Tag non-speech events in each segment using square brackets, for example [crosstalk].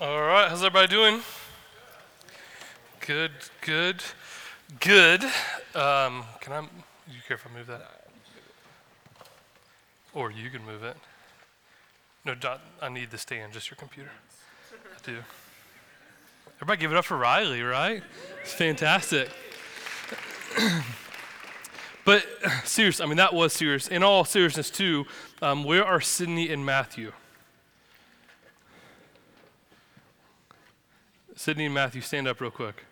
All right, how's everybody doing? Good, good, good. Um, can I? You care if I move that? Or you can move it. No, John, I need the stand, just your computer. I do. Everybody give it up for Riley, right? It's fantastic. [coughs] but [coughs] serious, I mean, that was serious. In all seriousness, too, um, where are Sydney and Matthew? Sydney and Matthew, stand up real quick.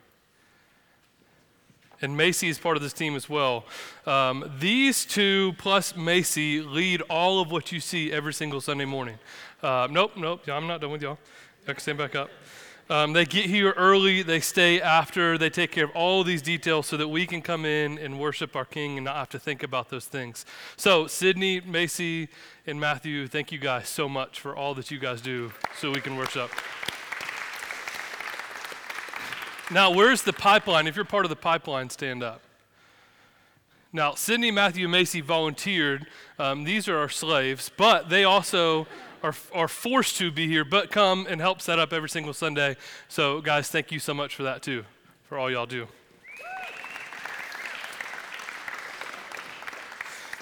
And Macy is part of this team as well. Um, these two plus Macy lead all of what you see every single Sunday morning. Uh, nope, nope, I'm not done with y'all. Y'all can stand back up. Um, they get here early, they stay after, they take care of all of these details so that we can come in and worship our King and not have to think about those things. So, Sydney, Macy, and Matthew, thank you guys so much for all that you guys do so we can worship. Now, where's the pipeline? If you're part of the pipeline, stand up. Now, Sydney, Matthew, Macy volunteered. Um, these are our slaves, but they also are, are forced to be here, but come and help set up every single Sunday. So, guys, thank you so much for that, too, for all y'all do.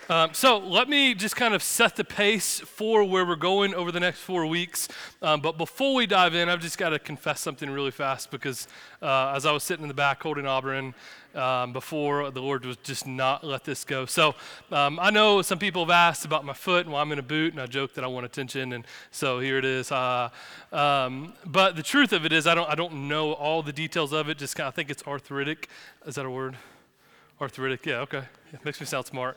Um, so let me just kind of set the pace for where we're going over the next four weeks. Um, but before we dive in, I've just got to confess something really fast because uh, as I was sitting in the back holding Auburn um, before, the Lord was just not let this go. So um, I know some people have asked about my foot and why I'm in a boot, and I joke that I want attention, and so here it is. Uh, um, but the truth of it is, I don't, I don't know all the details of it. Just kind of think it's arthritic. Is that a word? Arthritic, yeah, okay. It makes me sound smart.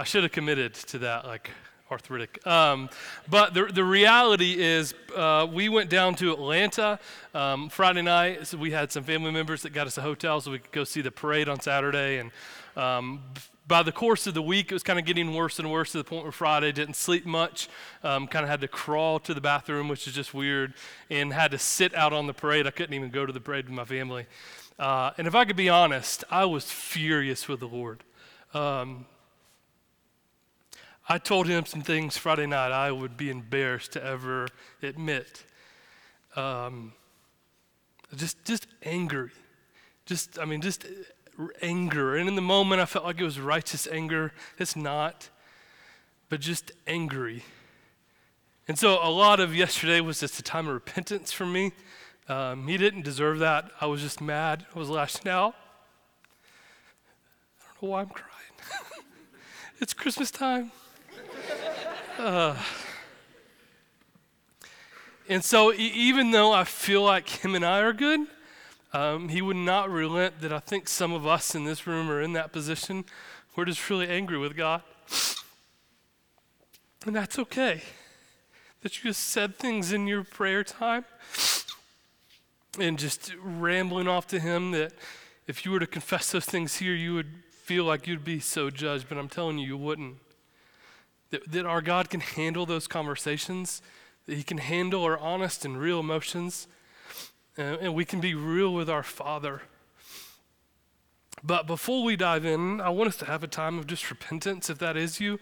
I should have committed to that, like arthritic. Um, but the, the reality is, uh, we went down to Atlanta um, Friday night. So we had some family members that got us a hotel so we could go see the parade on Saturday. And um, by the course of the week, it was kind of getting worse and worse to the point where Friday didn't sleep much. Um, kind of had to crawl to the bathroom, which is just weird, and had to sit out on the parade. I couldn't even go to the parade with my family. Uh, and if I could be honest, I was furious with the Lord. Um, I told him some things Friday night I would be embarrassed to ever admit. Um, just, just angry. Just, I mean, just anger. And in the moment, I felt like it was righteous anger. It's not, but just angry. And so a lot of yesterday was just a time of repentance for me. Um, he didn't deserve that. I was just mad. I was lashing out. I don't know why I'm crying. [laughs] it's Christmas time. Uh, and so, even though I feel like him and I are good, um, he would not relent that I think some of us in this room are in that position. We're just really angry with God. And that's okay. That you just said things in your prayer time and just rambling off to him that if you were to confess those things here, you would feel like you'd be so judged, but I'm telling you, you wouldn't. That, that our God can handle those conversations, that He can handle our honest and real emotions, and, and we can be real with our Father. But before we dive in, I want us to have a time of just repentance. If that is you,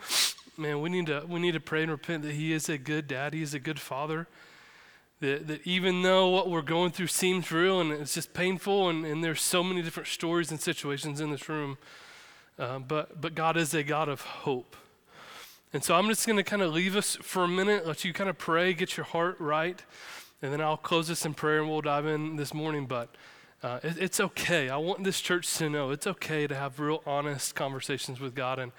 man, we need to we need to pray and repent that He is a good dad, He is a good father, that, that even though what we're going through seems real and it's just painful, and, and there's so many different stories and situations in this room, uh, but, but God is a God of hope. And so I'm just going to kind of leave us for a minute, let you kind of pray, get your heart right, and then I'll close this in prayer and we'll dive in this morning. But uh, it, it's okay. I want this church to know it's okay to have real honest conversations with God and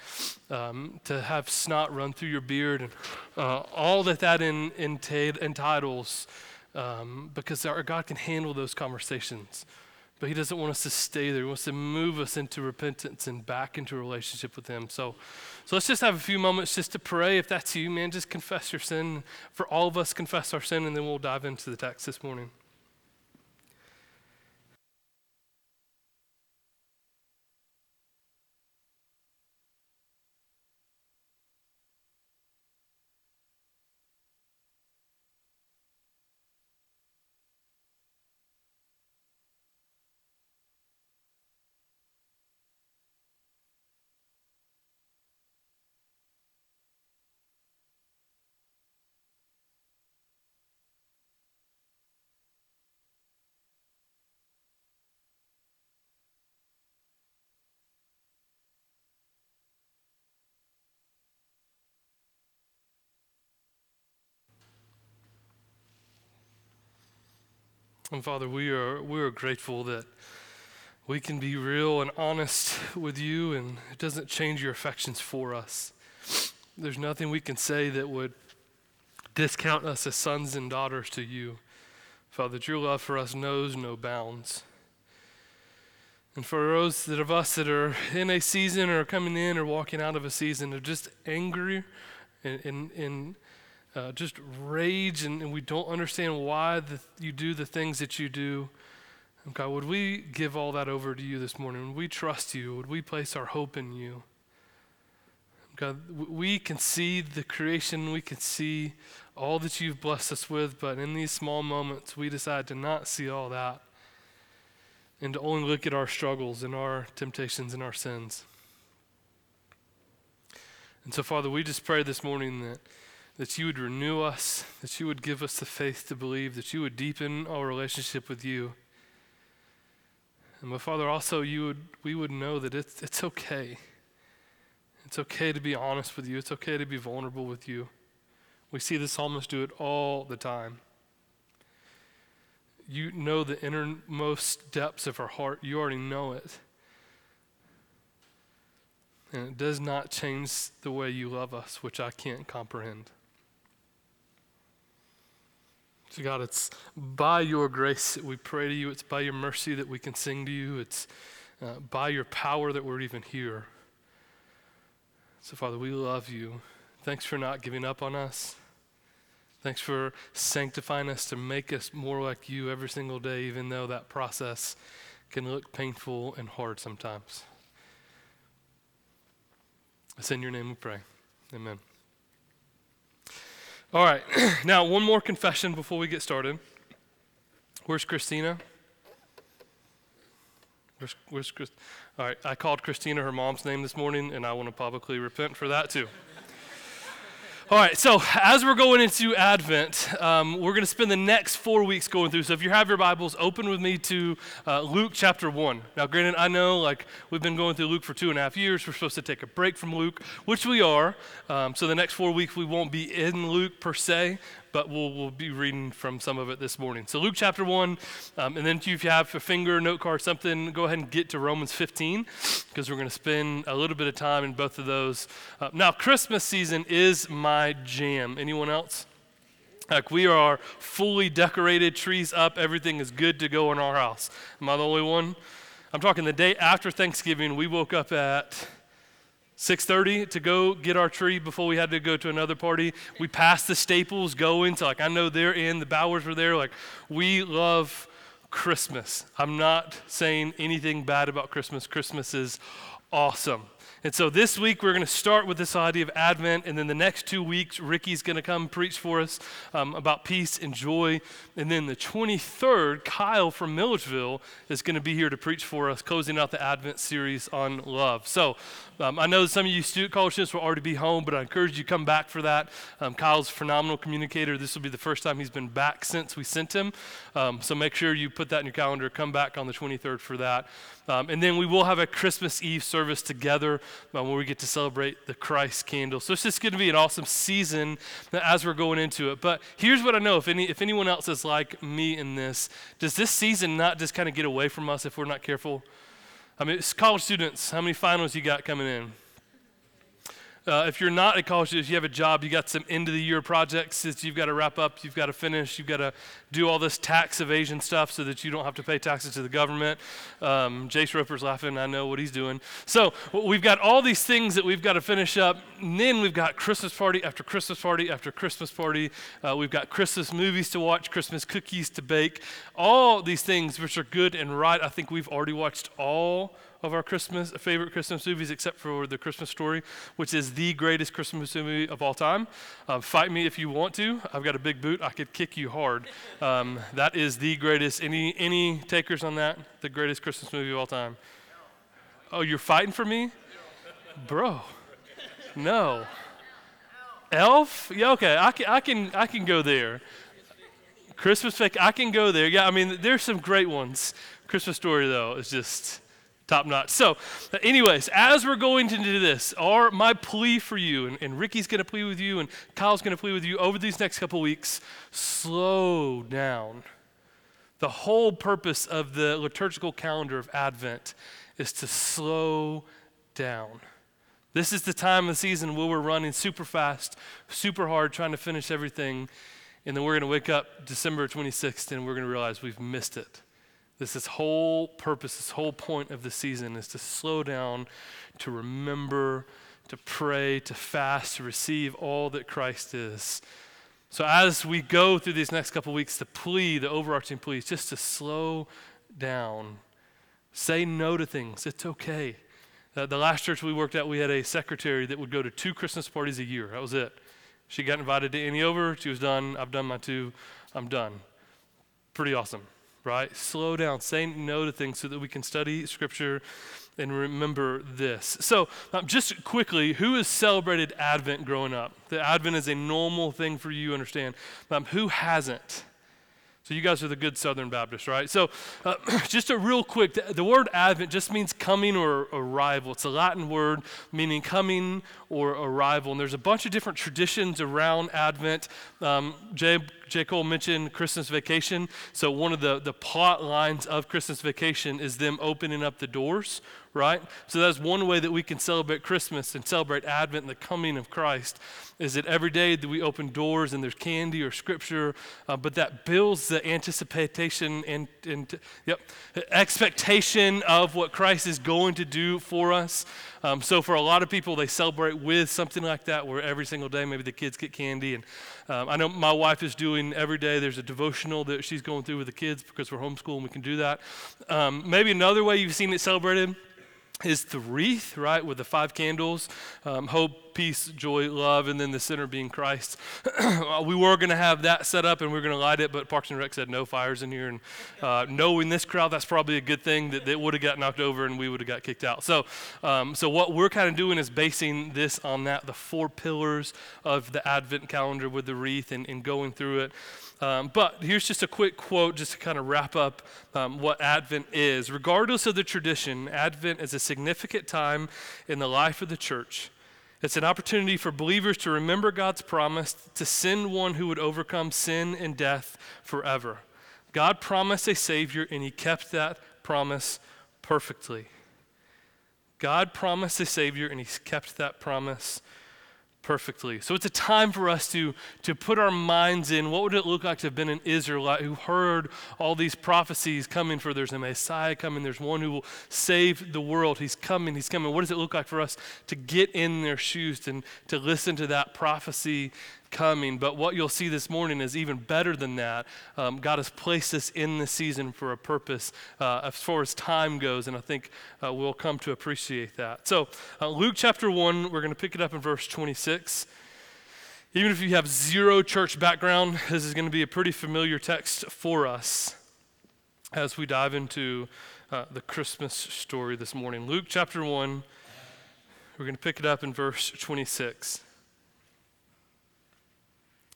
um, to have snot run through your beard and uh, all that that in, entitles, um, because our God can handle those conversations. But He doesn't want us to stay there. He wants to move us into repentance and back into a relationship with Him. So, so let's just have a few moments just to pray. If that's you, man, just confess your sin. For all of us, confess our sin, and then we'll dive into the text this morning. And Father, we are, we are grateful that we can be real and honest [laughs] with you, and it doesn't change your affections for us. There's nothing we can say that would discount us as sons and daughters to you. Father, your love for us knows no bounds. And for those that of us that are in a season or coming in or walking out of a season of just anger and, and, and uh, just rage, and, and, we don't understand why the, you do the things that you do. God, would we give all that over to you this morning? Would we trust you? Would we place our hope in you? God, we can see the creation, we can see all that you've blessed us with, but in these small moments, we decide to not see all that and to only look at our struggles and our temptations and our sins. And so, Father, we just pray this morning that that you would renew us, that you would give us the faith to believe, that you would deepen our relationship with you. And my Father, also you would we would know that it's it's okay. It's okay to be honest with you. It's okay to be vulnerable with you. We see the psalmist do it all the time. You know the innermost depths of our heart. You already know it. And it does not change the way you love us, which I can't comprehend. So, God, it's by your grace that we pray to you. It's by your mercy that we can sing to you. It's uh, by your power that we're even here. So, Father, we love you. Thanks for not giving up on us. Thanks for sanctifying us to make us more like you every single day, even though that process can look painful and hard sometimes. It's in your name we pray. Amen. All right, [clears throat] now one more confession before we get started. Where's Christina? Where's, where's Chris? All right, I called Christina her mom's name this morning, and I want to publicly repent for that too. All right, so as we're going into Advent, um, we're going to spend the next four weeks going through. So if you have your Bibles, open with me to uh, Luke chapter 1. Now, granted, I know like we've been going through Luke for two and a half years. We're supposed to take a break from Luke, which we are. Um, so the next four weeks we won't be in Luke per se, but we'll, we'll be reading from some of it this morning. So, Luke chapter 1, um, and then if you have a finger, note card, something, go ahead and get to Romans 15, because we're going to spend a little bit of time in both of those. Uh, now, Christmas season is my jam. Anyone else? Like we are fully decorated, trees up, everything is good to go in our house. Am I the only one? I'm talking the day after Thanksgiving, we woke up at 6.30 to go get our tree before we had to go to another party we passed the staples going to like i know they're in the bowers were there like we love christmas i'm not saying anything bad about christmas christmas is awesome and so this week we're going to start with this idea of Advent, and then the next two weeks Ricky's going to come preach for us um, about peace and joy. And then the 23rd, Kyle from Milledgeville is going to be here to preach for us, closing out the Advent series on love. So um, I know some of you student college students will already be home, but I encourage you to come back for that. Um, Kyle's a phenomenal communicator. This will be the first time he's been back since we sent him. Um, so make sure you put that in your calendar. Come back on the 23rd for that. Um, and then we will have a Christmas Eve service together um, where we get to celebrate the Christ candle. So it's just going to be an awesome season as we're going into it. But here's what I know if, any, if anyone else is like me in this, does this season not just kind of get away from us if we're not careful? I mean, college students, how many finals you got coming in? Uh, if you're not a college student, if you have a job, you got some end of the year projects that you've got to wrap up, you've got to finish, you've got to do all this tax evasion stuff so that you don't have to pay taxes to the government. Um, Jace Roper's laughing, I know what he's doing. So we've got all these things that we've got to finish up. And then we've got Christmas party after Christmas party after Christmas party. Uh, we've got Christmas movies to watch, Christmas cookies to bake. All these things which are good and right. I think we've already watched all of our Christmas favorite Christmas movies, except for the Christmas Story, which is the greatest Christmas movie of all time. Uh, fight me if you want to. I've got a big boot. I could kick you hard. Um, that is the greatest. Any any takers on that? The greatest Christmas movie of all time. Oh, you're fighting for me, bro? No. Elf? Yeah, okay. I can I can I can go there. Christmas fake. I can go there. Yeah, I mean, there's some great ones. Christmas Story though is just top notch. So, anyways, as we're going into this, our, my plea for you, and, and Ricky's going to plea with you, and Kyle's going to plea with you over these next couple weeks slow down. The whole purpose of the liturgical calendar of Advent is to slow down. This is the time of the season where we're running super fast, super hard, trying to finish everything. And then we're going to wake up December 26th and we're going to realize we've missed it. This is whole purpose, this whole point of the season is to slow down, to remember, to pray, to fast, to receive all that Christ is. So as we go through these next couple weeks, the plea, the overarching plea is just to slow down. Say no to things. It's okay. Uh, the last church we worked at, we had a secretary that would go to two Christmas parties a year. That was it. She got invited to any over. She was done. I've done my two. I'm done. Pretty awesome, right? Slow down. Say no to things so that we can study Scripture and remember this. So, um, just quickly, who has celebrated Advent growing up? The Advent is a normal thing for you, understand. Um, who hasn't? So you guys are the good Southern Baptists, right? So uh, [clears throat] just a real quick, the, the, word Advent just means coming or arrival. It's a Latin word meaning coming or arrival. And there's a bunch of different traditions around Advent. Um, Jay, J. Cole mentioned Christmas vacation. So one of the, the plot lines of Christmas vacation is them opening up the doors right? So that's one way that we can celebrate Christmas and celebrate Advent and the coming of Christ is that every day that we open doors and there's candy or scripture, uh, but that builds the anticipation and, and yep, expectation of what Christ is going to do for us. Um, so for a lot of people, they celebrate with something like that, where every single day maybe the kids get candy. And um, I know my wife is doing every day. There's a devotional that she's going through with the kids because we're homeschool and we can do that. Um, maybe another way you've seen it celebrated is the wreath, right, with the five candles um, hope, peace, joy, love, and then the center being Christ. [clears throat] we were going to have that set up and we are going to light it, but Parks and Rec said no fires in here. And uh, knowing this crowd, that's probably a good thing that it would have got knocked over and we would have got kicked out. So, um, so what we're kind of doing is basing this on that, the four pillars of the Advent calendar with the wreath and, and going through it. Um, but here's just a quick quote just to kind of wrap up um, what Advent is. Regardless of the tradition, Advent is a significant time in the life of the church. It's an opportunity for believers to remember God's promise to send one who would overcome sin and death forever. God promised a Savior, and He kept that promise perfectly. God promised a Savior, and He kept that promise perfectly. So it's a time for us to, to put our minds in what would it look like to have been an Israelite who heard all these prophecies coming for there's a Messiah coming, there's one who will save the world. He's coming, he's coming. What does it look like for us to get in their shoes and to listen to that prophecy coming. But what you'll see this morning is even better than that. Um, God has placed us in the season for a purpose uh, as far as time goes, and I think uh, we'll come to appreciate that. So, uh, Luke chapter 1, we're going to pick it up in verse 26. Even if you have zero church background, this is going to be a pretty familiar text for us as we dive into uh, the Christmas story this morning. Luke chapter 1, we're going to pick it up in verse 26.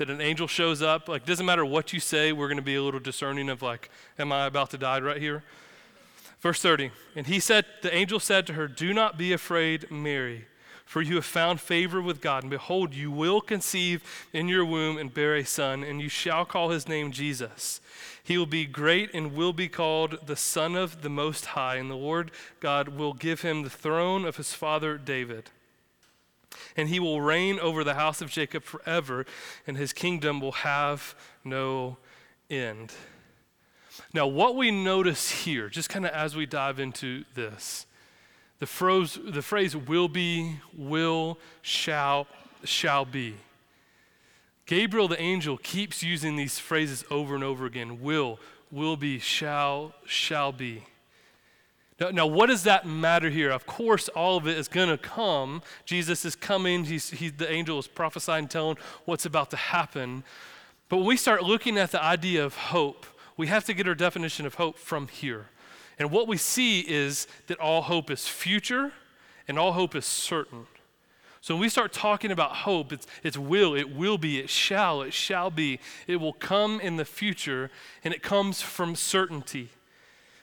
That an angel shows up, like, doesn't matter what you say, we're going to be a little discerning of, like, am I about to die right here? Verse 30, and he said, the angel said to her, Do not be afraid, Mary, for you have found favor with God. And behold, you will conceive in your womb and bear a son, and you shall call his name Jesus. He will be great and will be called the Son of the Most High, and the Lord God will give him the throne of his father David and he will reign over the house of Jacob forever, and his kingdom will have no end. Now, what we notice here, just kind of as we dive into this, the phrase, the phrase will be, will, shall, shall be. Gabriel the angel keeps using these phrases over and over again will, will be, shall, shall be. Now, what does that matter here? Of course, all of it is going to come. Jesus is coming. He's, he, the angel is prophesying, telling what's about to happen. But when we start looking at the idea of hope, we have to get our definition of hope from here. And what we see is that all hope is future and all hope is certain. So when we start talking about hope, it's, it's will, it will be, it shall, it shall be. It will come in the future, and it comes from certainty.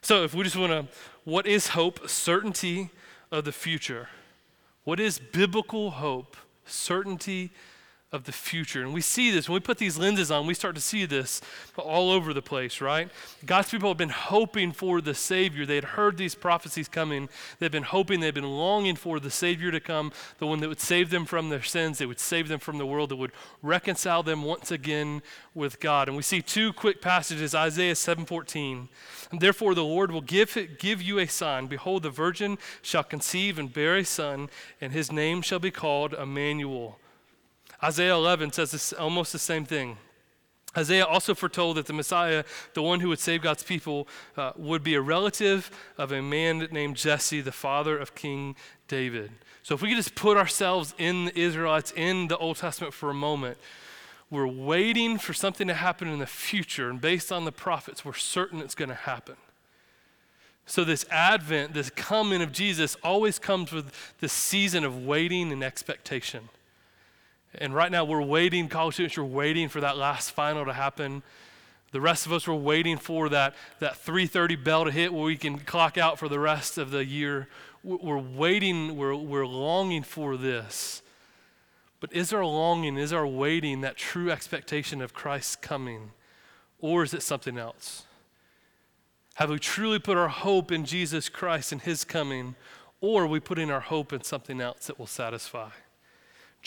So if we just want to, what is hope? Certainty of the future. What is biblical hope? Certainty of the future. And we see this when we put these lenses on, we start to see this all over the place, right? God's people have been hoping for the Savior. They had heard these prophecies coming. They've been hoping, they've been longing for the Savior to come, the one that would save them from their sins, that would save them from the world, that would reconcile them once again with God. And we see two quick passages, Isaiah 7:14. And therefore the Lord will give, give you a sign. Behold, the virgin shall conceive and bear a son, and his name shall be called Emmanuel Isaiah 11 says this, almost the same thing. Isaiah also foretold that the Messiah, the one who would save God's people, uh, would be a relative of a man named Jesse, the father of King David. So if we could just put ourselves in the Israelites in the Old Testament for a moment, we're waiting for something to happen in the future, and based on the prophets, we're certain it's going to happen. So, this advent, this coming of Jesus, always comes with this season of waiting and expectation. And right now we're waiting, college students, you're waiting for that last final to happen. The rest of us were waiting for that, that 3.30 bell to hit where we can clock out for the rest of the year. We're waiting, we're, we're longing for this. But is our longing, is our waiting that true expectation of Christ's coming? Or is it something else? Have we truly put our hope in Jesus Christ and his coming? Or are we putting our hope in something else that will satisfy?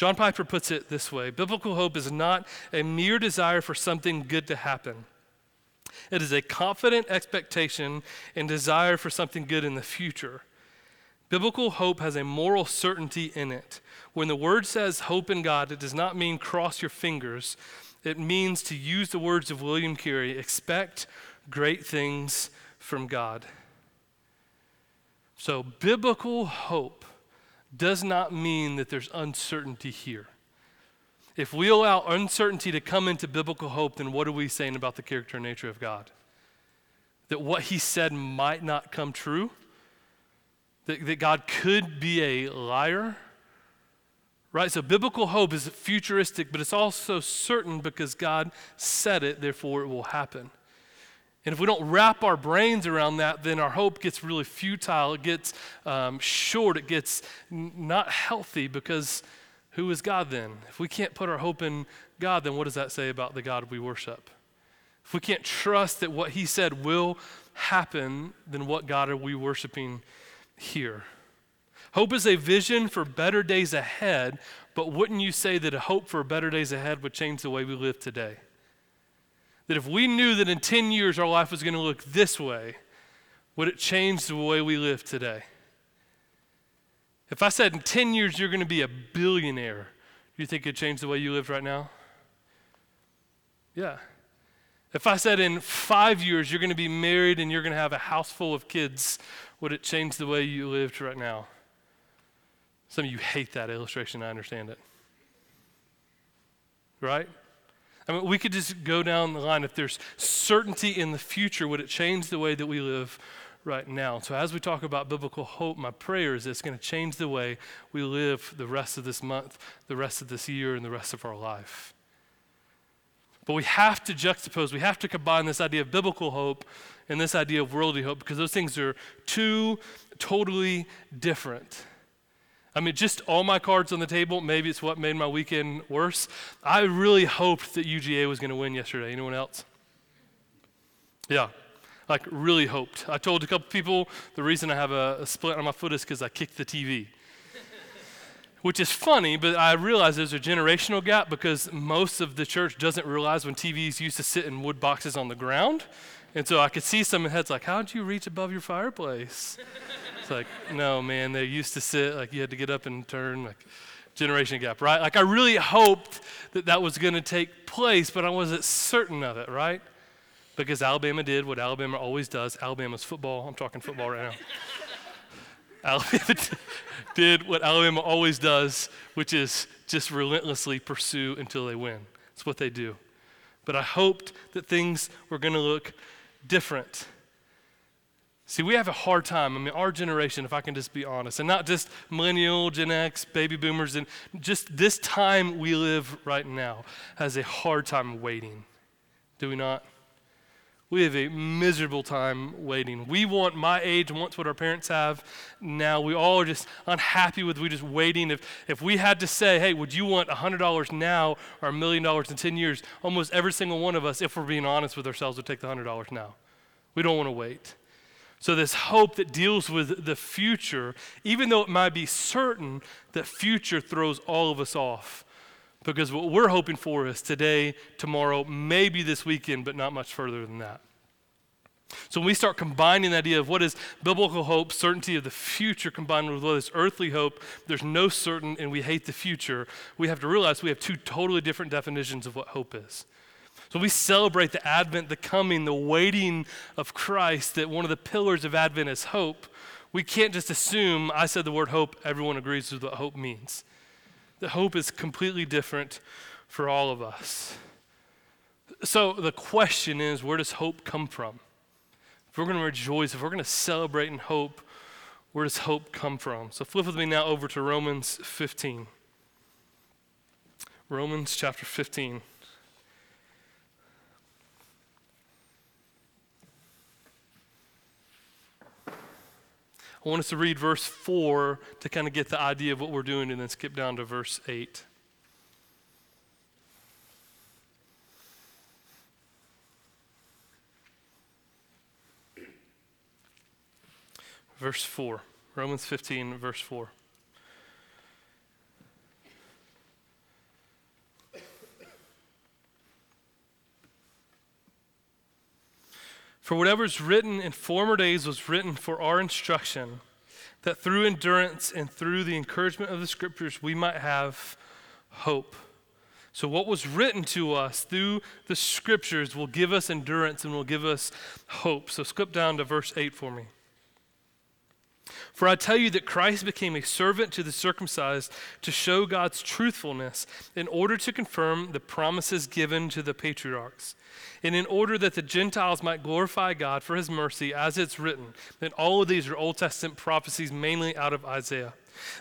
John Piper puts it this way Biblical hope is not a mere desire for something good to happen. It is a confident expectation and desire for something good in the future. Biblical hope has a moral certainty in it. When the word says hope in God, it does not mean cross your fingers. It means, to use the words of William Carey, expect great things from God. So, biblical hope does not mean that there's uncertainty here. If we allow uncertainty to come into biblical hope, then what are we saying about the character and nature of God? That what he said might not come true? That, that God could be a liar? Right? So biblical hope is futuristic, but it's also certain because God said it, therefore it will happen. And if we don't wrap our brains around that, then our hope gets really futile. It gets um, short. It gets n- not healthy because who is God then? If we can't put our hope in God, then what does that say about the God we worship? If we can't trust that what He said will happen, then what God are we worshiping here? Hope is a vision for better days ahead, but wouldn't you say that a hope for better days ahead would change the way we live today? That if we knew that in 10 years our life was going to look this way, would it change the way we live today? If I said in 10 years you're going to be a billionaire, do you think it'd change the way you live right now? Yeah. If I said in five years you're going to be married and you're going to have a house full of kids, would it change the way you lived right now? Some of you hate that illustration, I understand it. Right? I mean, we could just go down the line. If there's certainty in the future, would it change the way that we live right now? So, as we talk about biblical hope, my prayer is it's going to change the way we live the rest of this month, the rest of this year, and the rest of our life. But we have to juxtapose, we have to combine this idea of biblical hope and this idea of worldly hope because those things are two totally different. I mean, just all my cards on the table, maybe it's what made my weekend worse. I really hoped that UGA was going to win yesterday. Anyone else? Yeah, like really hoped. I told a couple people the reason I have a, a split on my foot is because I kicked the TV. [laughs] Which is funny, but I realize there's a generational gap because most of the church doesn't realize when TVs used to sit in wood boxes on the ground. And so I could see some heads like, How'd you reach above your fireplace? [laughs] like, no, man, they used to sit, like, you had to get up and turn, like, generation gap, right? Like, I really hoped that that was going to take place, but I wasn't certain of it, right? Because Alabama did what Alabama always does. Alabama's football, I'm talking football right now. [laughs] Alabama did what Alabama always does, which is just relentlessly pursue until they win. That's what they do. But I hoped that things were going to look different. See, we have a hard time. I mean, our generation, if I can just be honest, and not just millennial, Gen X, baby boomers, and just this time we live right now has a hard time waiting. Do we not? We have a miserable time waiting. We want my age wants what our parents have now. We all are just unhappy with we just waiting. If if we had to say, hey, would you want hundred dollars now or a million dollars in ten years? Almost every single one of us, if we're being honest with ourselves, would take the hundred dollars now. We don't want to wait. So, this hope that deals with the future, even though it might be certain that future throws all of us off. Because what we're hoping for is today, tomorrow, maybe this weekend, but not much further than that. So when we start combining the idea of what is biblical hope, certainty of the future, combined with what is earthly hope, there's no certain and we hate the future, we have to realize we have two totally different definitions of what hope is. So we celebrate the advent, the coming, the waiting of Christ, that one of the pillars of advent is hope. We can't just assume, I said the word hope, everyone agrees with what hope means. The hope is completely different for all of us. So the question is where does hope come from? If we're going to rejoice, if we're going to celebrate in hope, where does hope come from? So flip with me now over to Romans 15. Romans chapter 15. I want us to read verse 4 to kind of get the idea of what we're doing and then skip down to verse 8. Verse 4. Romans 15, verse 4. For whatever is written in former days was written for our instruction, that through endurance and through the encouragement of the scriptures we might have hope. So, what was written to us through the scriptures will give us endurance and will give us hope. So, skip down to verse 8 for me. For I tell you that Christ became a servant to the circumcised to show God's truthfulness in order to confirm the promises given to the patriarchs, and in order that the Gentiles might glorify God for his mercy, as it's written. And all of these are Old Testament prophecies, mainly out of Isaiah.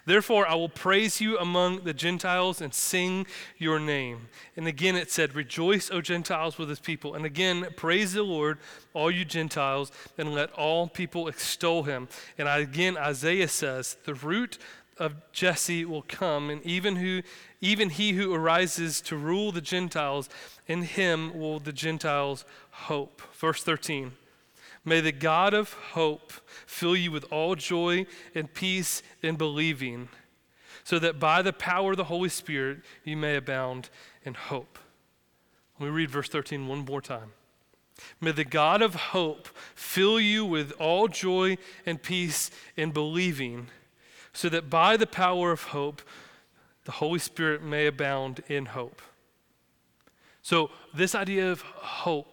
Therefore, I will praise you among the Gentiles and sing your name. And again it said, Rejoice, O Gentiles, with his people. And again, praise the Lord, all you Gentiles, and let all people extol him. And again, Isaiah says, The root of Jesse will come, and even who even he who arises to rule the Gentiles, in him will the Gentiles hope. Verse 13. May the God of hope fill you with all joy and peace in believing, so that by the power of the Holy Spirit you may abound in hope. Let me read verse 13 one more time. May the God of hope fill you with all joy and peace in believing, so that by the power of hope the Holy Spirit may abound in hope. So, this idea of hope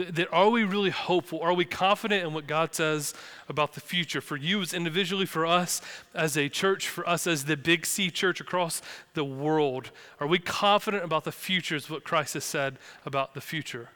that are we really hopeful? Are we confident in what God says about the future for you as individually, for us as a church, for us as the Big C church across the world? Are we confident about the future, is what Christ has said about the future?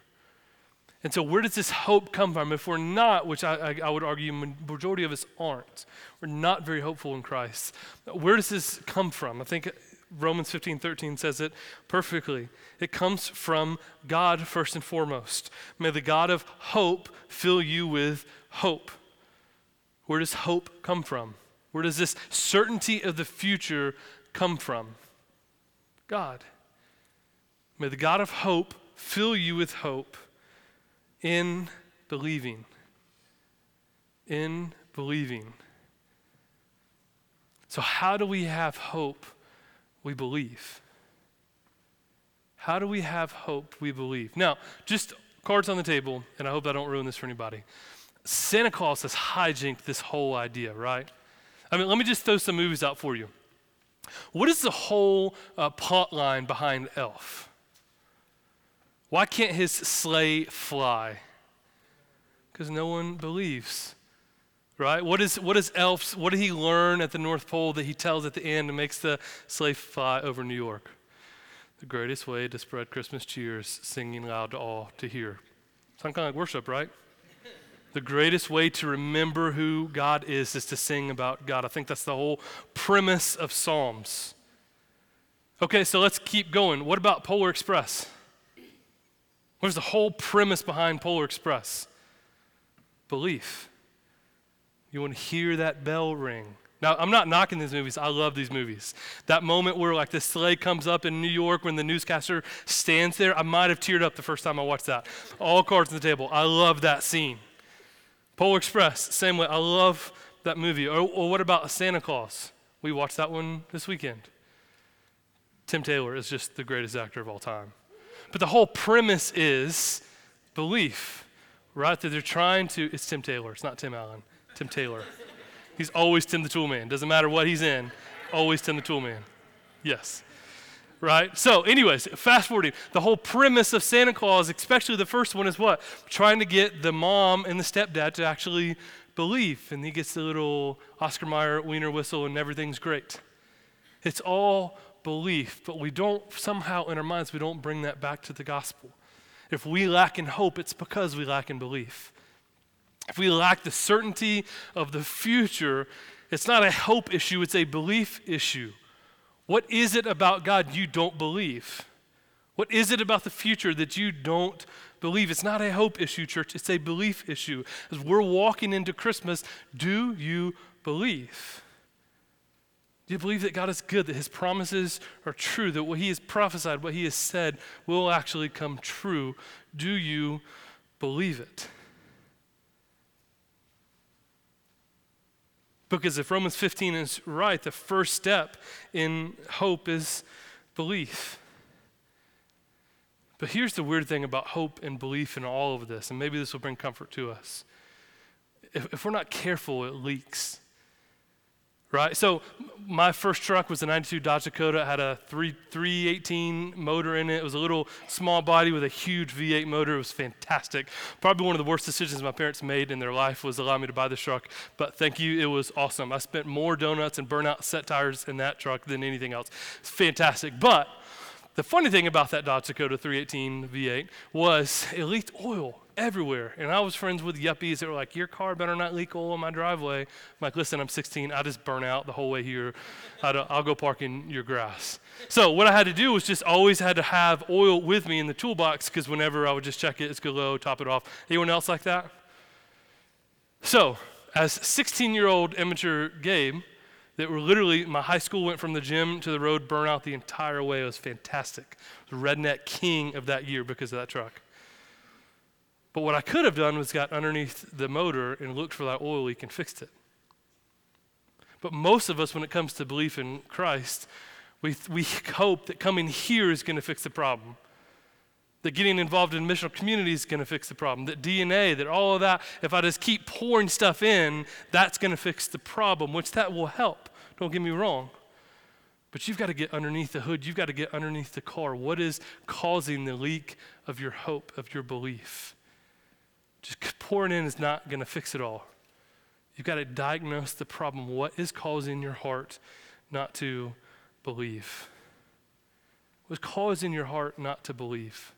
And so, where does this hope come from? If we're not, which I, I, I would argue majority of us aren't, we're not very hopeful in Christ. Where does this come from? I think Romans 15 13 says it perfectly. It comes from God first and foremost. May the God of hope fill you with hope. Where does hope come from? Where does this certainty of the future come from? God. May the God of hope fill you with hope in believing. In believing. So, how do we have hope? We believe. How do we have hope? We believe. Now, just cards on the table, and I hope I don't ruin this for anybody. Santa Claus has hijacked this whole idea, right? I mean, let me just throw some movies out for you. What is the whole uh, plot line behind Elf? Why can't his sleigh fly? Because no one believes right? What is what is Elf's? What did he learn at the North Pole that he tells at the end and makes the sleigh fly over New York? The greatest way to spread Christmas cheer is singing loud to all to hear. Sound kind of like worship, right? The greatest way to remember who God is is to sing about God. I think that's the whole premise of Psalms. Okay, so let's keep going. What about Polar Express? What's the whole premise behind Polar Express? Belief. You want to hear that bell ring. Now, I'm not knocking these movies. I love these movies. That moment where, like, the sleigh comes up in New York when the newscaster stands there, I might have teared up the first time I watched that. All cards on the table. I love that scene. Polar Express, same way. I love that movie. Or, or what about Santa Claus? We watched that one this weekend. Tim Taylor is just the greatest actor of all time. But the whole premise is belief, right? That they're trying to, it's Tim Taylor, it's not Tim Allen, Tim Taylor. He's always Tim the Toolman. Doesn't matter what he's in, always Tim the Toolman. Yes. Right? So, anyways, fast forwarding. The whole premise of Santa Claus, especially the first one, is what? Trying to get the mom and the stepdad to actually believe. And he gets the little Oscar Mayer wiener whistle, and everything's great. It's all belief, but we don't, somehow in our minds, we don't bring that back to the gospel. If we lack in hope, it's because we lack in belief. If we lack the certainty of the future, it's not a hope issue, it's a belief issue. What is it about God you don't believe? What is it about the future that you don't believe? It's not a hope issue, church, it's a belief issue. As we're walking into Christmas, do you believe? Do you believe that God is good, that His promises are true, that what He has prophesied, what He has said will actually come true? Do you believe it? Because if Romans 15 is right, the first step in hope is belief. But here's the weird thing about hope and belief in all of this, and maybe this will bring comfort to us. If, if we're not careful, it leaks right? So my first truck was a 92 Dodge Dakota. It had a 3, 318 motor in it. It was a little small body with a huge V8 motor. It was fantastic. Probably one of the worst decisions my parents made in their life was allow me to buy this truck. But thank you, it was awesome. I spent more donuts and burnout set tires in that truck than anything else. It's fantastic. But the funny thing about that Dodge Dakota 318 V8 was it leaked oil everywhere. And I was friends with yuppies that were like, Your car better not leak oil in my driveway. I'm like, Listen, I'm 16. I just burn out the whole way here. I'll go park in your grass. So, what I had to do was just always had to have oil with me in the toolbox because whenever I would just check it, it's good low, top it off. Anyone else like that? So, as 16 year old immature Gabe, that were literally, my high school went from the gym to the road, burnout the entire way. It was fantastic. was redneck king of that year because of that truck. But what I could have done was got underneath the motor and looked for that oil leak and fixed it. But most of us, when it comes to belief in Christ, we, we hope that coming here is going to fix the problem. That getting involved in missional community is going to fix the problem. That DNA, that all of that, if I just keep pouring stuff in, that's going to fix the problem, which that will help. Don't get me wrong. But you've got to get underneath the hood. You've got to get underneath the car. What is causing the leak of your hope, of your belief? Just pouring in is not going to fix it all. You've got to diagnose the problem. What is causing your heart not to believe? What's causing your heart not to believe?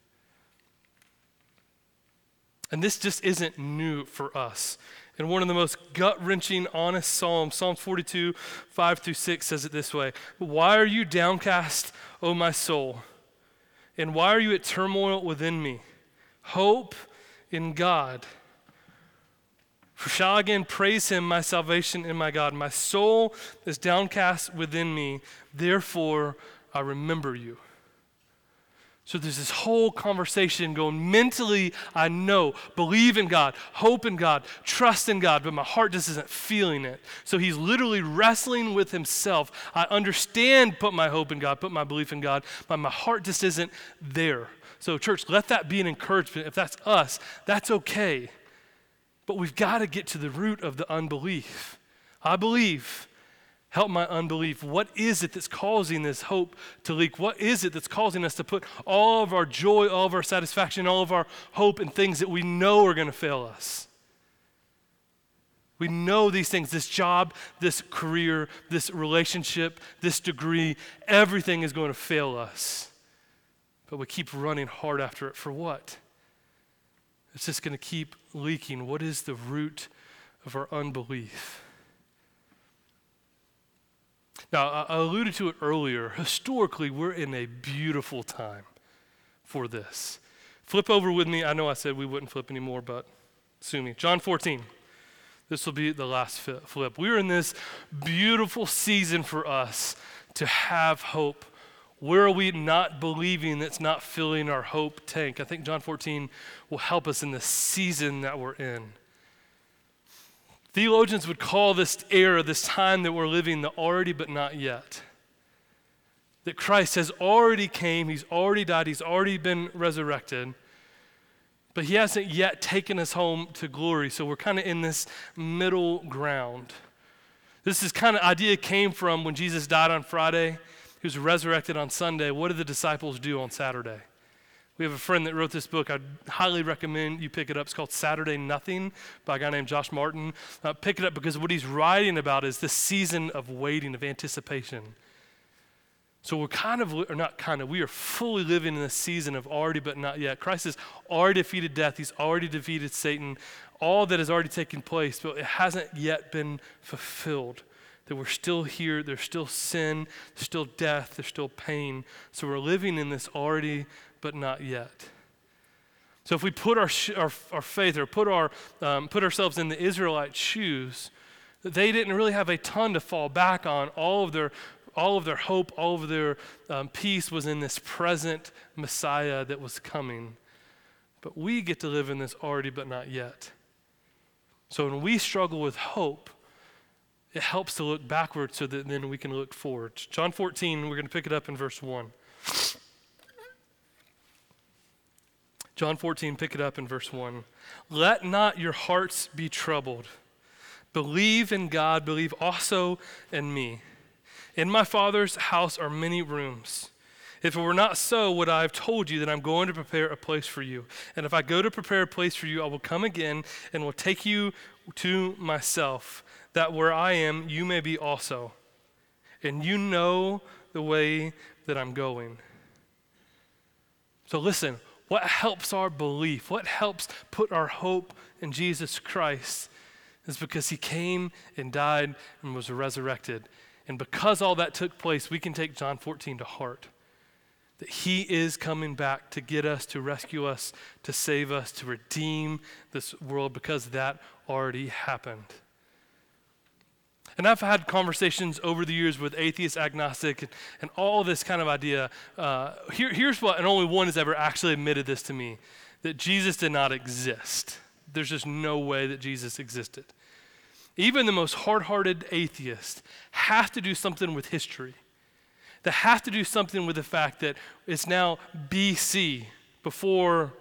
And this just isn't new for us. And one of the most gut wrenching, honest Psalms, Psalm 42, 5 through 6, says it this way Why are you downcast, O my soul? And why are you at turmoil within me? Hope in God. For shall I again praise him, my salvation and my God? My soul is downcast within me, therefore I remember you. So there's this whole conversation going mentally, I know, believe in God, hope in God, trust in God, but my heart just isn't feeling it. So he's literally wrestling with himself. I understand, put my hope in God, put my belief in God, but my heart just isn't there. So, church, let that be an encouragement. If that's us, that's okay. But we've got to get to the root of the unbelief. I believe. Help my unbelief. What is it that's causing this hope to leak? What is it that's causing us to put all of our joy, all of our satisfaction, all of our hope in things that we know are going to fail us? We know these things this job, this career, this relationship, this degree, everything is going to fail us. But we keep running hard after it for what? It's just going to keep leaking. What is the root of our unbelief? Now, I alluded to it earlier. [laughs] Historically, we're in a beautiful time for this. Flip over with me. I know I said we wouldn't flip anymore, but sue me. John 14. This will be the last flip. We're in this beautiful season for us to have hope. Where are we not believing that's not filling our hope tank? I think John 14 will help us in the season that we're in. Theologians would call this era, this time that we're living, the already but not yet. That Christ has already came, he's already died, he's already been resurrected, but he hasn't yet taken us home to glory. So we're kind of in this middle ground. This is kind of idea came from when Jesus died on Friday, he was resurrected on Sunday. What did the disciples do on Saturday? We have a friend that wrote this book. I'd highly recommend you pick it up. It's called Saturday Nothing by a guy named Josh Martin. Uh, pick it up because what he's writing about is the season of waiting, of anticipation. So we're kind of, or not kind of, we are fully living in a season of already but not yet. Christ has already defeated death, he's already defeated Satan. All that has already taken place, but it hasn't yet been fulfilled. That we're still here, there's still sin, there's still death, there's still pain. So we're living in this already but not yet. So if we put our, our, our, faith or put, our, um, put ourselves in the Israelite shoes, they didn't really have a ton to fall back on. All of their, all of their hope, all of their um, peace was in this present Messiah that was coming. But we get to live in this already but not yet. So when we struggle with hope, it helps to look backwards so that then we can look forward. John 14, we're going to pick it up in verse 1. John 14, pick it up in verse 1. Let not your hearts be troubled. Believe in God, believe also in me. In my Father's house are many rooms. If it were not so, would I have told you that I'm going to prepare a place for you? And if I go to prepare a place for you, I will come again and will take you to myself, that where I am, you may be also. And you know the way that I'm going. So listen, what helps our belief, what helps put our hope in Jesus Christ is because he came and died and was resurrected. And because all that took place, we can take John 14 to heart. That he is coming back to get us, to rescue us, to save us, to redeem this world because that already happened. And I've had conversations over the years with atheist, agnostic, and, and all this kind of idea. Uh, here, here's what, and only one has ever actually admitted this to me that Jesus did not exist. There's just no way that Jesus existed. Even the most hard hearted atheist has to do something with history, that has to do something with the fact that it's now BC, before,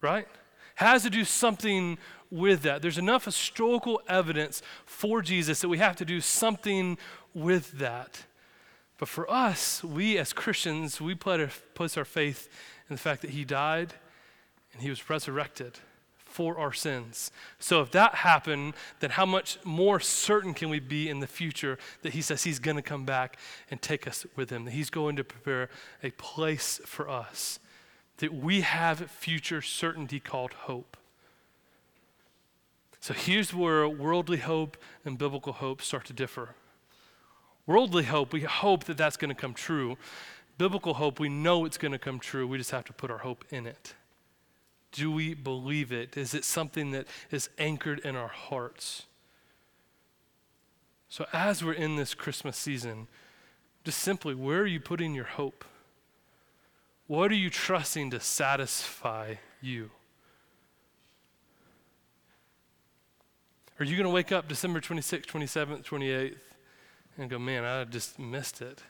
right? Has to do something with that. There's enough historical evidence for Jesus that we have to do something with that. But for us, we as Christians, we place our faith in the fact that he died and he was resurrected for our sins. So if that happened, then how much more certain can we be in the future that he says he's going to come back and take us with him, that he's going to prepare a place for us, that we have future certainty called hope. So here's where worldly hope and biblical hope start to differ. Worldly hope, we hope that that's going to come true. Biblical hope, we know it's going to come true. We just have to put our hope in it. Do we believe it? Is it something that is anchored in our hearts? So, as we're in this Christmas season, just simply, where are you putting your hope? What are you trusting to satisfy you? Are you going to wake up December 26th, 27th, 28th and go, man, I just missed it?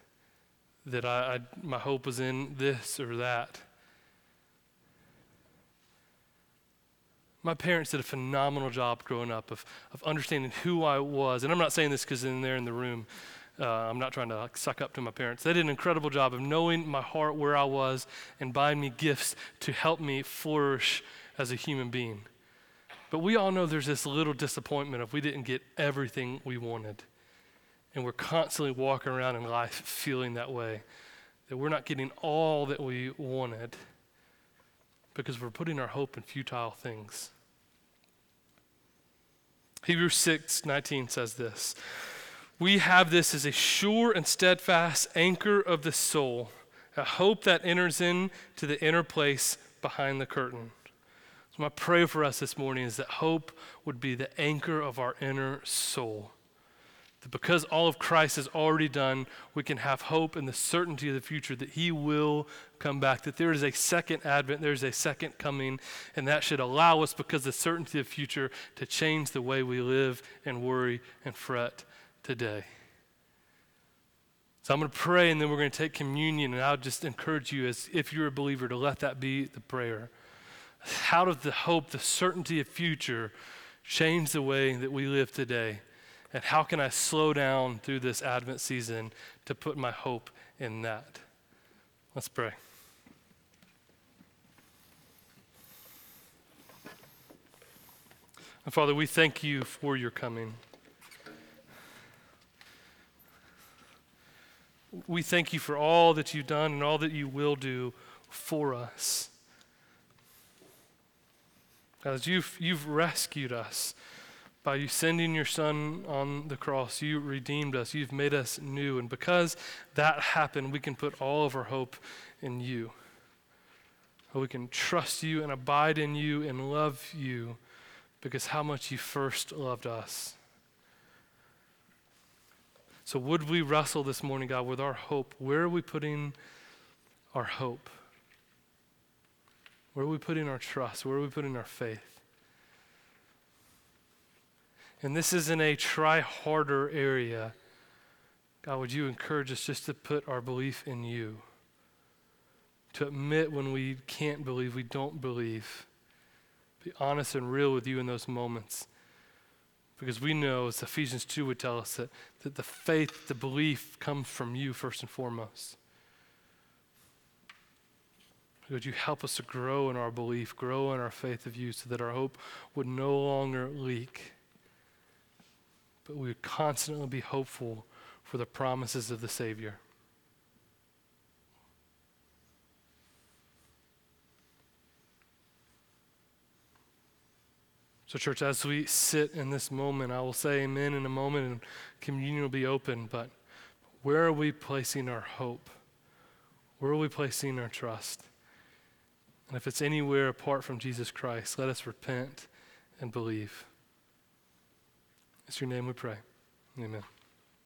That I, I, my hope was in this or that. My parents did a phenomenal job growing up of, of understanding who I was. And I'm not saying this because they're in the room, uh, I'm not trying to like, suck up to my parents. They did an incredible job of knowing my heart, where I was, and buying me gifts to help me flourish as a human being. But we all know there's this little disappointment if we didn't get everything we wanted. And we're constantly walking around in life feeling that way, that we're not getting all that we wanted. because we're putting our hope in futile things. Hebrews 6 19 says this We have this as a sure and steadfast anchor of the soul, a hope that enters into the inner place behind the curtain. So, my prayer for us this morning is that hope would be the anchor of our inner soul. That because all of Christ is already done, we can have hope and the certainty of the future that He will come back, that there is a second advent, there's a second coming, and that should allow us, because of the certainty of the future, to change the way we live and worry and fret today. So I'm going to pray and then we're going to take communion, and I'll just encourage you, as if you're a believer, to let that be the prayer. How does the hope, the certainty of future, change the way that we live today? And how can I slow down through this Advent season to put my hope in that? Let's pray. And Father, we thank you for your coming. We thank you for all that you've done and all that you will do for us. As you've, you've rescued us by you sending your son on the cross, you redeemed us, you've made us new. And because that happened, we can put all of our hope in you. We can trust you and abide in you and love you because how much you first loved us. So, would we wrestle this morning, God, with our hope? Where are we putting our hope? Where are we putting our trust? Where are we putting our faith? And this isn't a try harder area. God, would you encourage us just to put our belief in you? To admit when we can't believe, we don't believe. Be honest and real with you in those moments. Because we know, as Ephesians 2 would tell us, that, that the faith, the belief comes from you first and foremost. Would you help us to grow in our belief, grow in our faith of you, so that our hope would no longer leak, but we would constantly be hopeful for the promises of the Savior. So, church, as we sit in this moment, I will say amen in a moment and communion will be open. But where are we placing our hope? Where are we placing our trust? And if it's anywhere apart from Jesus Christ, let us repent and believe. It's your name we pray. Amen.